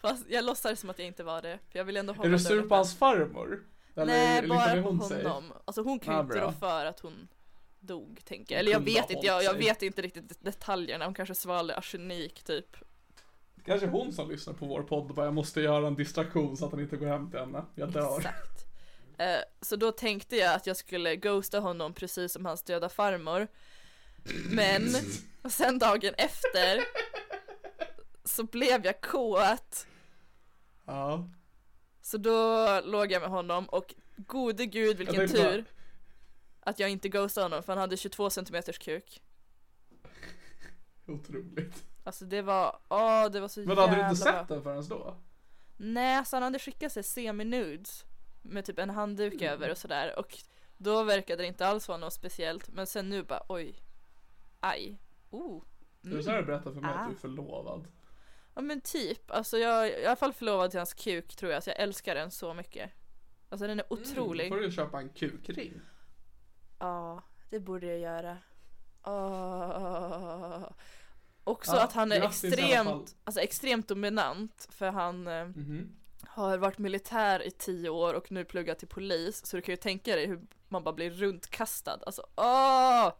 Fast jag låtsades som att jag inte var det, för jag vill ändå hålla Är du sur på hans farmor? Eller Nej, bara på hon honom. säger? Alltså hon kan ju inte rå för att hon dog, tänker jag. Eller jag vet inte, jag, jag sig. vet inte riktigt detaljerna. Hon kanske svalde arsenik typ. Kanske hon som lyssnar på vår podd och bara jag måste göra en distraktion så att han inte går hem till henne. Jag dör. Exakt. Eh, så då tänkte jag att jag skulle ghosta honom precis som hans döda farmor. Men sen dagen efter så blev jag kåt. Ja. Så då låg jag med honom och gode gud vilken tur bara- att jag inte ghostade honom för han hade 22 centimeters kuk. Otroligt. Alltså det var, åh det var så Men jävla hade du inte sett den förrän då? Nej, så han hade skickat sig semi-nudes med typ en handduk över och sådär och då verkade det inte alls vara något speciellt men sen nu bara oj, aj, oh. Här du berättar för mig Ah. att du är förlovad. Ja men typ, alltså jag är i alla fall förlovad till hans kuk tror jag så jag älskar den så mycket. Alltså den är otrolig. Mm, får du köpa en kukring. Ja, det borde jag göra. Åh. Också Ja, att han är extremt, alltså extremt dominant för han eh, Mhm. har varit militär i tio år och nu pluggar till polis så du kan ju tänka dig hur man bara blir runtkastad. Alltså åh!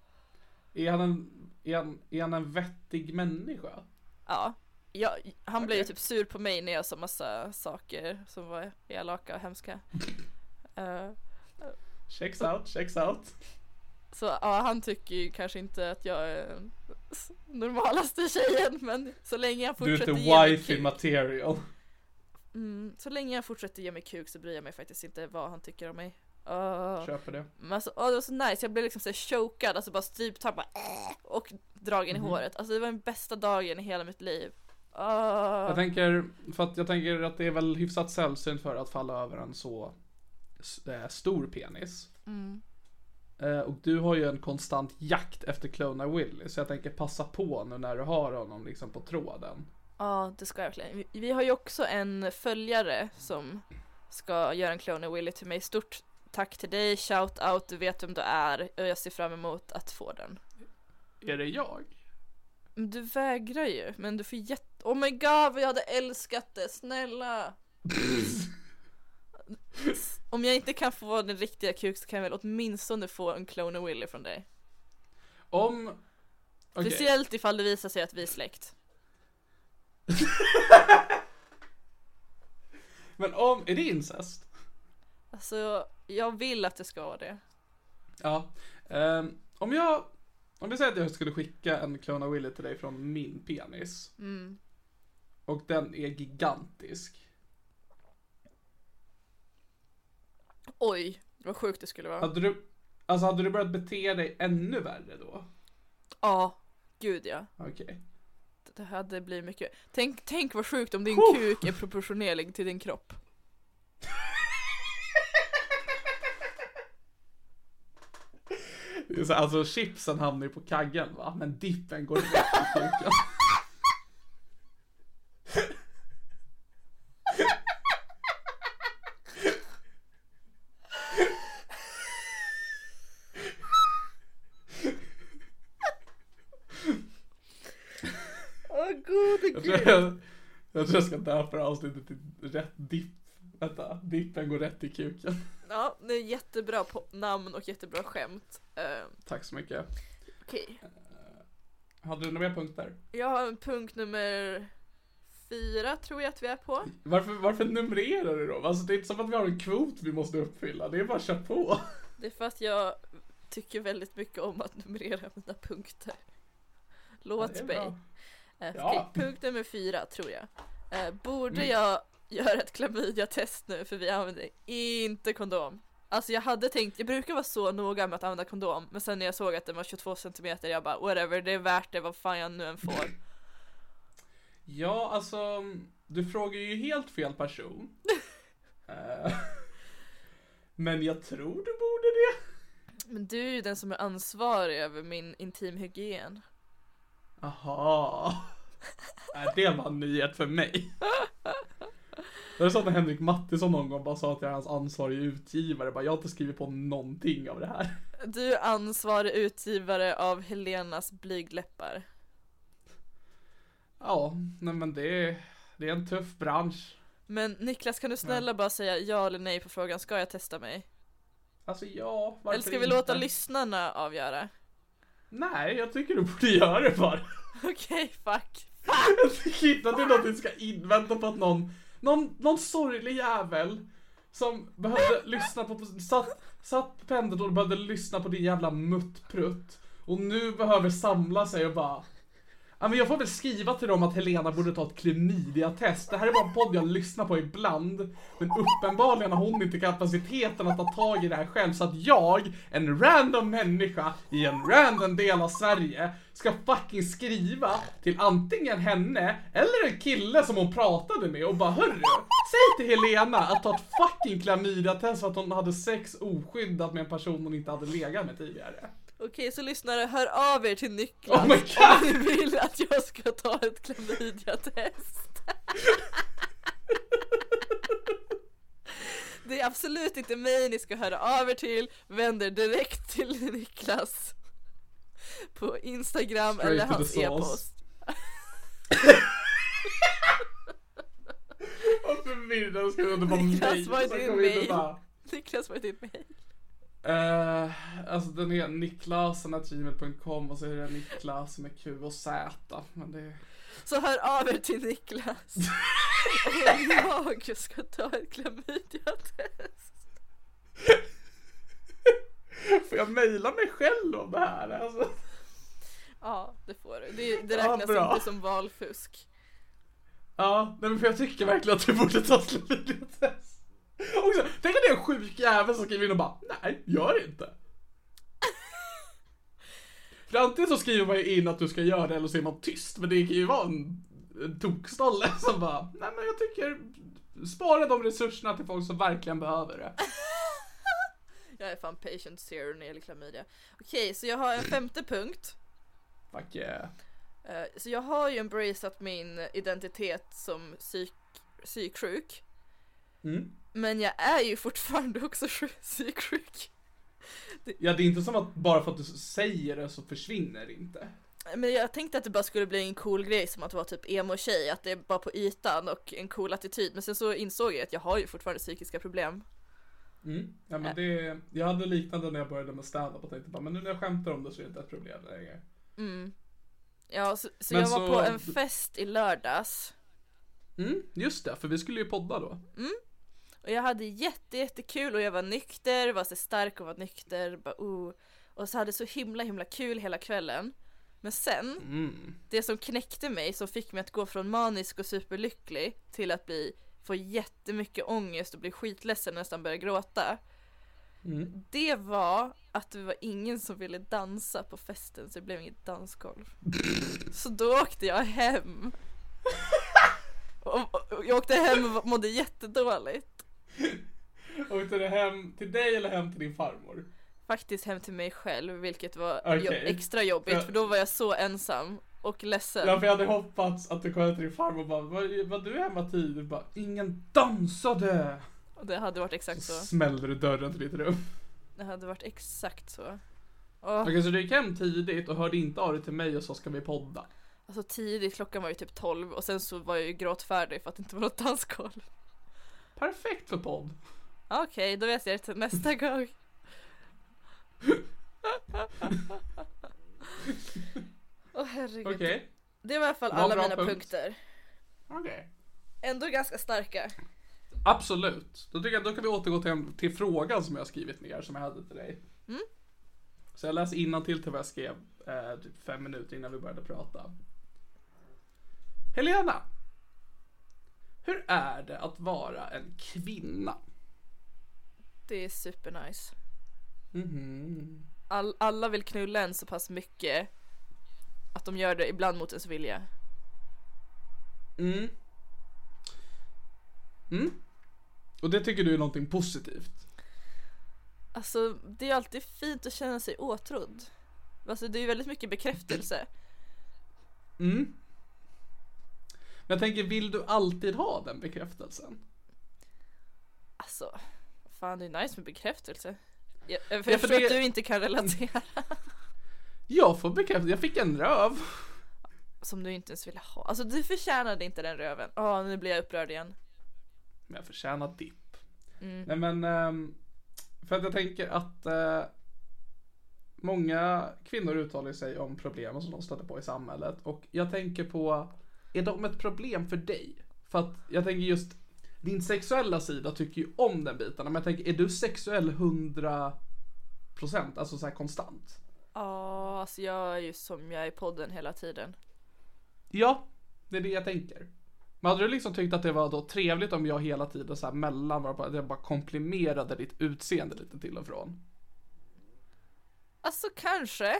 Är han en, är han, är han en vettig människa? Ja. Ja, han blev ju typ sur på mig när jag sa massa saker som var elaka och hemska. [LAUGHS] Eh, Checks out, checks out. Så ja, han tycker ju kanske inte att jag är den normalaste tjejen men så länge jag Du är fortsätter inte ge mig wifey kuk material. mm, Så länge jag fortsätter ge mig kuk så bryr jag mig faktiskt inte vad han tycker om mig Åh. Köper det. Men alltså, åh, det var så nice, jag blev liksom så chokad, alltså bara stryptag bara äh, och dragen Mhm. i håret Alltså det var den bästa dagen i hela mitt liv Åh. Jag tänker, för att jag tänker att det är väl hyfsat sällsynt för att falla över en så eh, stor penis. Mm. Eh, och du har ju en konstant jakt efter Clona Willy, så jag tänker passa på nu när du har honom liksom på tråden. Ja, det ska jag verkligen. Vi, vi har ju också en följare som ska göra en Clone Willy till mig. Stort tack till dig, shout out, du vet vem du är och jag ser fram emot att få den. Är det jag? Du vägrar ju, men du får jätte... Oh my god vad jag hade älskat det, snälla! [LAUGHS] Om jag inte kan få den riktiga kuk så kan jag väl åtminstone få en clone Willy från dig. Om... Okej. Speciellt ifall det visar sig att vi är släkt. [LAUGHS] Men om... Är det incest? Alltså, jag vill att det ska vara det. Ja. Ehm, om jag... Om vi säger att jag skulle skicka en Clone of Willy till dig från min penis. Mm. Och den är gigantisk. Oj, vad sjukt det skulle vara. Hade du... Alltså hade du börjat bete dig ännu värre då? Ja, gud ja. Okej. Det hade blivit mycket. Tänk, tänk vad sjukt om din Huh. kuk är proportionerlig till din kropp. Det är så- Alltså chipsen hamnar ju på kaggen va? Men dippen går rätt i kuken. Åh gode Jag tror jag, jag tror jag ska döpa avsnittet till rätt dipp. Vänta, dippen går rätt i kuken. Ja, det är jättebra namn och jättebra skämt. Eh, Tack så mycket. Okej, Hade du några mer punkter? jag har en punkt nummer fyra tror jag att vi är på. Varför, varför numrerar du då? Alltså det är inte som att vi har en kvot vi måste uppfylla. Det är bara att köra på. Det är för att jag tycker väldigt mycket om att numrera mina punkter. Låt Det är mig. Eh, Ja. okej, punkt nummer fyra tror jag. Eh, borde Mm. jag göra ett klamydia-test nu för vi använder inte kondom? Alltså jag hade tänkt, jag brukar vara så noga med att använda kondom men sen när jag såg att den var 22 cm jag bara whatever, det är värt det vad fan jag nu än får. Ja, alltså du frågar ju helt fel person. [LAUGHS] Eh, Men jag tror du borde det. Men du är ju den som är ansvarig över min intimhygien. Aha. Nej, [LAUGHS] det var en nyhet för mig. [LAUGHS] Det är så att när Henrik Mattisson någon gång bara sa att jag är hans ansvarige utgivare. Bara, jag har inte skrivit på någonting av det här. Du är ansvarig utgivare av Helenas blygdläppar. Ja, nej men det är, det är en tuff bransch. Men Niklas kan du snälla bara säga ja eller nej på frågan, ska jag testa mig? Alltså ja, varför Eller ska vi inte? låta lyssnarna avgöra? Nej, jag tycker du borde göra det bara. [LAUGHS] Okej, fuck. Jag tycker inte att det är något vi ska invänta på att någon, någon, någon sorglig jävel som behövde [LAUGHS] lyssna på, satt, satt på pendeln och behövde lyssna på din jävla muttprutt. Och nu behöver samla sig och bara Ja men jag får väl skriva till dem att Helena borde ta ett klamydia-test. Det här är bara en podd jag lyssnar på ibland. Men uppenbarligen har hon inte kapaciteten att ta tag i det här själv. Så att jag, en random människa i en random del av Sverige, ska fucking skriva till antingen henne eller en kille som hon pratade med och bara Hörru, säg till Helena att ta ett fucking klamydia-test för att hon hade sex oskyddat med en person hon inte hade legat med tidigare. Okej, så lyssnare, hör av er till Niklas Oh my om God. ni vill att jag ska ta ett klamydia-test. [LAUGHS] Det är absolut inte mig ni ska höra av er till, vänd er direkt till Niklas på Instagram Straight eller to the hans source. e-post. Vad förvirrad ska du inte vara Niklas, mig? vad är din inte mail? bara- Niklas, vad är ditt mejl? Eh, alltså den är niklasen.gmail.com och så är det Niklas med Q och Z. Men det... Så hör av er till Niklas [LAUGHS] jag ska ta ett klamydia-test. Får jag mejla mig själv om det här? Alltså. Ja, det får du. Det, det Ja, räknas bra. inte som valfusk. Ja, nej men för jag tycker verkligen att du borde ta klamydia-test. [LAUGHS] Också, tänk att det är en sjuk jävel som skriver in och bara Nej, gör det inte. [LAUGHS] För antingen så skriver man ju in att du ska göra det eller så är man tyst. Men det kan ju vara en, en tokstolle [LAUGHS] som bara Nej men jag tycker Spara de resurserna till folk som verkligen behöver det. Jag är fan patient zero när det gäller klamydia. Okej, så jag har en femte punkt. Fuck yeah. Eh, Så jag har ju embraceat min identitet som psyk, psyksjuk. Mm. Men jag är ju fortfarande också sjuk- psyksjuk. Ja, det är inte som att bara för att du säger det så försvinner det inte. Men jag tänkte att det bara skulle bli en cool grej som att vara typ emo-tjej, att det är bara på ytan och en cool attityd. Men sen så insåg jag att jag har ju fortfarande psykiska problem. Mm. Ja, men det, jag hade liknande när jag började med stand-up och tänkte bara, men nu när jag skämtar om det så är det inte ett problem längre. Mm. Ja, så, så jag var så- på en fest i lördags Mm, just det, för vi skulle ju podda då. Och jag hade jätte, jättekul och jag var nykter, var så stark och var nykter, bara oh. Och så hade så himla, himla kul hela kvällen. Men sen, Mm. det som knäckte mig, som fick mig att gå från manisk och superlycklig till att bli, få jättemycket ångest och bli skitledsen och nästan börja gråta. Mm. Det var att det var ingen som ville dansa på festen så det blev inget dansgolv. Så då åkte jag hem. [LAUGHS] Och, och, och jag åkte hem och mådde jättedåligt. Åkte du hem till dig eller hem till din farmor? Faktiskt hem till mig själv vilket var Okej. jo- extra jobbigt för då var jag så ensam och ledsen. Ja, för jag hade hoppats att du kom hem till din farmor och bara, var, var du hemma tidigt? Bara, ingen dansade! Och det hade varit exakt Så så. smällde du dörren till ditt rum. Det hade varit exakt så. Och, Okej, så du gick hem tidigt och hörde inte av dig till mig och så ska vi podda. alltså tidigt, klockan var ju typ 12 och sen så var jag ju gråtfärdig för att det inte var något dansgolv. Perfekt för podd. Okej, då vet jag det till nästa [LAUGHS] gång. Åh herregud. Okej. Det var i alla fall alla mina punkt. punkter. Okej. Ändå ganska starka. Absolut. Då tycker jag då kan vi återgå till, till frågan som jag skrivit ner som jag hade till dig. Mm. Så jag läser innantill till vad jag skrev eh, typ fem minuter innan vi började prata. Helena. Hur är det att vara en kvinna? Det är supernice. Mhm. All, alla vill knulla en så pass mycket att de gör det ibland mot ens vilja. Mm. Mm. Och det tycker du är någonting positivt? Alltså det är alltid fint att känna sig åtrodd. Alltså det är ju väldigt mycket bekräftelse. Mm. Jag tänker, vill du alltid ha den bekräftelsen? Alltså, fan det är nice med bekräftelse. Jag, jag Ja, för det- att du inte kan relatera. [LAUGHS] Jag får bekräftelse, jag fick en röv. Som du inte ens ville ha. Alltså du förtjänade inte den röven. Åh nu blir jag upprörd igen. Men jag förtjänar dipp. Mm. Nej men, ehm, för att jag tänker att eh, många kvinnor uttalar sig om problem som de stöter på i samhället. Och jag tänker på, är de ett problem för dig? För att jag tänker just, din sexuella sida tycker ju om den biten. Men jag tänker, är du sexuell 100%? Alltså så här konstant? Ja, alltså jag är ju som jag är i podden hela tiden. Ja, det är det jag tänker. Men hade du liksom tyckt att det var då trevligt om jag hela tiden så här mellan var att jag bara komplimerade ditt utseende lite till och från? Alltså kanske.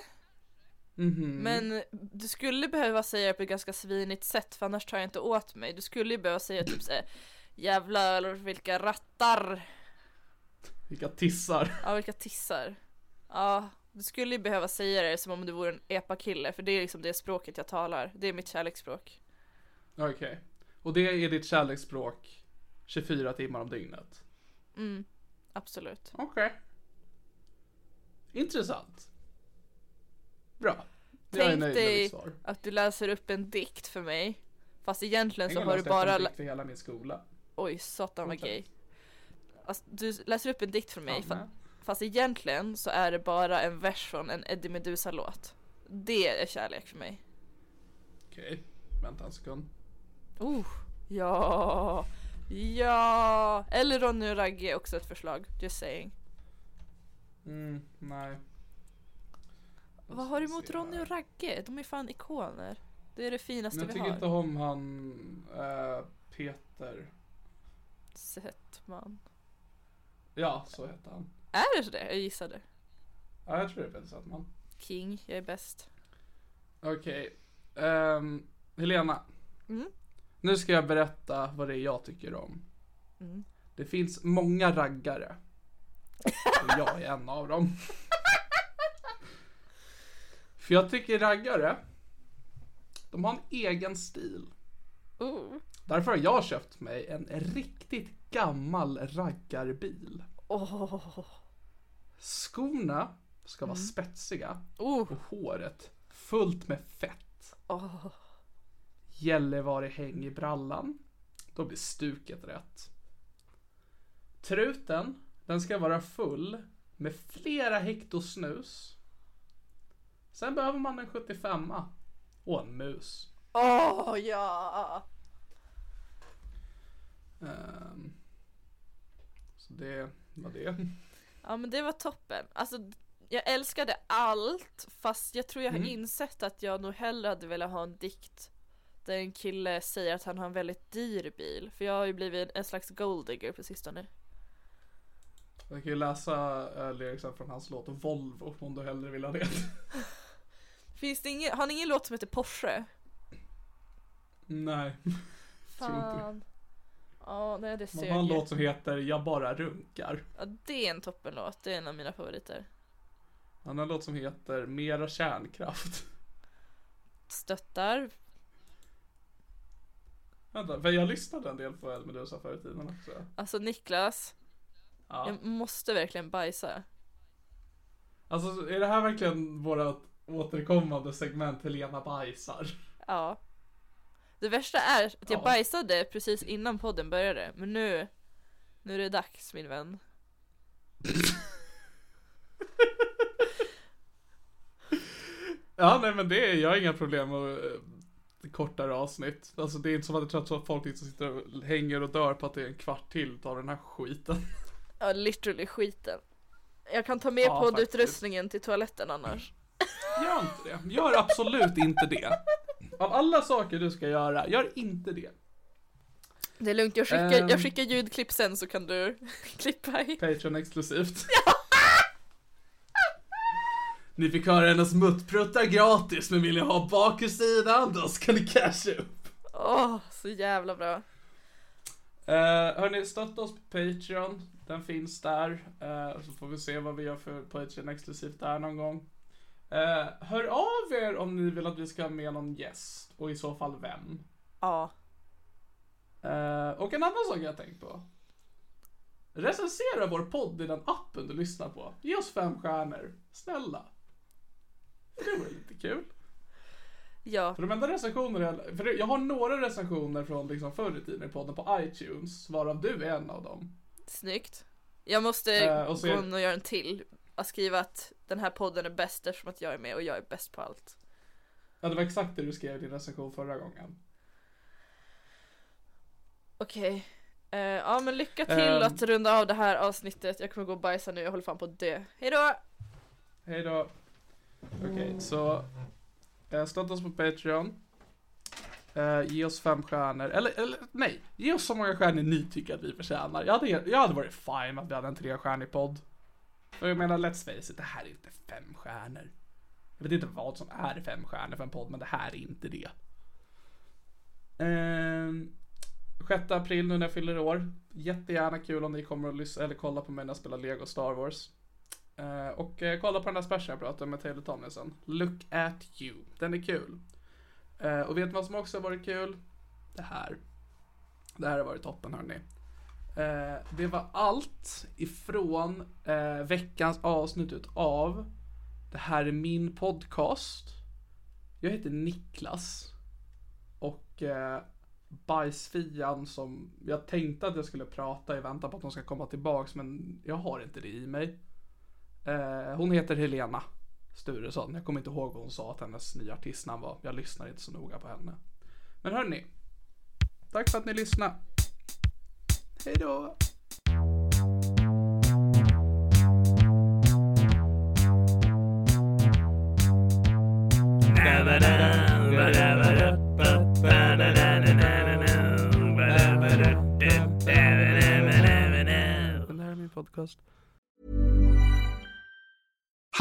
Mhm. Men du skulle behöva säga det på ett ganska svinigt sätt för annars tar jag inte åt mig. Du skulle ju behöva säga typ såhär Jävlar vilka rattar. Vilka tissar. Ja vilka tissar. Ja, du skulle ju behöva säga det som om du vore en epa-kille för det är liksom det språket jag talar. Det är mitt kärleksspråk. Okej. Och det är ditt kärleksspråk 24 timmar om dygnet? Mm, absolut. Okej. Intressant. Bra. Jag är Tänk nöjd med dig svar. att du läser upp en dikt för mig. Fast egentligen En så har du bara... en för hela min skola. Oj, satan vad gay. Alltså, du läser upp en dikt för mig. Fa- Fast egentligen så är det bara en vers från en Eddie Meduza-låt. Det är kärlek för mig. Okej, vänta en sekund. Oh, ja, ja. Eller Ronny och Ragge är också ett förslag. Just saying. Mm, nej. Vad har du emot Ronny och Ragge? De är fan ikoner. Det är det finaste Men jag vi tycker har. inte om han äh, Peter. Settman. Ja, så heter han. Är det så det? Jag gissade. Ja, jag tror det är Peter Settman. King, jag är bäst. Okej. ehm, Helena. Mm. Nu ska jag berätta vad det är jag tycker om. Mm. Det finns många raggare. [LAUGHS] Och jag är en av dem. [LAUGHS] För jag tycker raggare, de har en egen stil. Oh. Därför har jag köpt mig en riktigt gammal raggarbil. Åh. Skorna ska vara spetsiga Oh. och håret fullt med fett. Åh. Gällivare-häng i brallan. Då blir stuket rätt. Truten, den ska vara full med flera hekto snus. Sen behöver man en 75 och en mus. Åh, ja. Ehm, så det var det. [LAUGHS] Ja men det var toppen. Alltså jag älskade allt fast jag tror jag har Mm. insett att jag nog hellre hade velat ha en dikt där en kille säger att han har en väldigt dyr bil. För jag har ju blivit en slags golddigger på sistone. Jag kan ju läsa uh, lyricsen från hans låt Volvo om du hellre vill ha det. [LAUGHS] Finns det ingen, har ni ingen låt som heter Porsche? Nej. [LAUGHS] Tror inte det. Fan. Ja, nej det Man har en sög. låt som heter Jag bara runkar. Ja, det är en toppenlåt. Det är en av mina favoriter. Han har en låt som heter Mera kärnkraft. Stöttar. Vänta, för jag lyssnade en del på El Medusa förr i tiden också. Alltså Niklas, Ja. jag måste verkligen bajsa. Alltså är det här verkligen vårat återkommande segment Helena bajsar? Ja. Det värsta är att jag Ja. bajsade precis innan podden började, men nu, nu är det dags min vän. [LAUGHS] Ja nej men det är, jag har inga problem med eh, kortare avsnitt. Alltså det är inte som att jag tror att folk liksom sitter och hänger och dör på att det är en kvart till av den här skiten. Ja, literally skiten. Jag kan ta med Ja, poddutrustningen till toaletten annars. Gör inte det. Gör absolut inte det. Av alla saker du ska göra, gör inte det. Det är lugnt, jag skickar, Ehm. jag skickar ljudklipp sen så kan du [LAUGHS] klippa i. Patreon exklusivt. [LAUGHS] Ni fick höra hennes muttpruttar gratis, men vill ni ha baksidan, då ska ni casha upp. Åh, så jävla bra. Uh, hörni, stötta oss på Patreon. Den finns där. Eh, så får vi se vad vi gör för Patreon exklusivt där någon gång. Eh, hör av er om ni vill att vi ska ha med någon gäst. Och i så fall vem. Ja. Eh, och en annan sak jag tänkt på. Recensera vår podd i den appen du lyssnar på. Ge oss fem stjärnor. Snälla. Det vore lite kul. Ja, För de enda recensioner jag, för jag har några recensioner från liksom förr i tiden i podden på iTunes, varav du är en av dem. snyggt. Jag måste så gå in och göra en till. Att skriva att den här podden är bäst eftersom att jag är med och jag är bäst på allt. Ja, det var exakt det du skrev i din recension förra gången. Okej. Eh, ja men lycka till Ehm. att runda av det här avsnittet. Jag kommer gå och bajsa nu, jag håller fan på att dö. Hejdå! Hej då. Okej, så eh, stötta oss på Patreon. Eh, ge oss fem stjärnor, eller, eller nej, ge oss så många stjärnor ni tycker att vi förtjänar. Jag hade, jag hade varit fine med att vi hade en trestjärnig podd. Och jag menar, let's face it, det här är inte fem stjärnor. Jag vet inte vad som är fem stjärnor för en podd, men det här är inte det. Ehm, 6 april nu när jag fyller år. Jättegärna kul om ni kommer och lyssna eller kolla på mig när jag spelar Lego Star Wars. Eh, och eh, kolla på den där specialen jag pratade med Taylor Tomlinson. Look at you. Den är kul. Eh, och vet ni vad som också har varit kul? Det här. Det här har varit toppen hörni. Eh, det var allt ifrån eh, veckans avsnitt av Det här är min podcast. Jag heter Niklas. Och eh, bajsfian som jag tänkte att jag skulle prata i väntan på att hon ska komma tillbaks men jag har inte det i mig. Eh, hon heter Helena Sturesson. Jag kommer inte ihåg vad hon sa att hennes nya artistnamn var. Jag lyssnar inte så noga på henne. Men hörni. Tack för att ni lyssnade. Hej då. Den här är min podcast.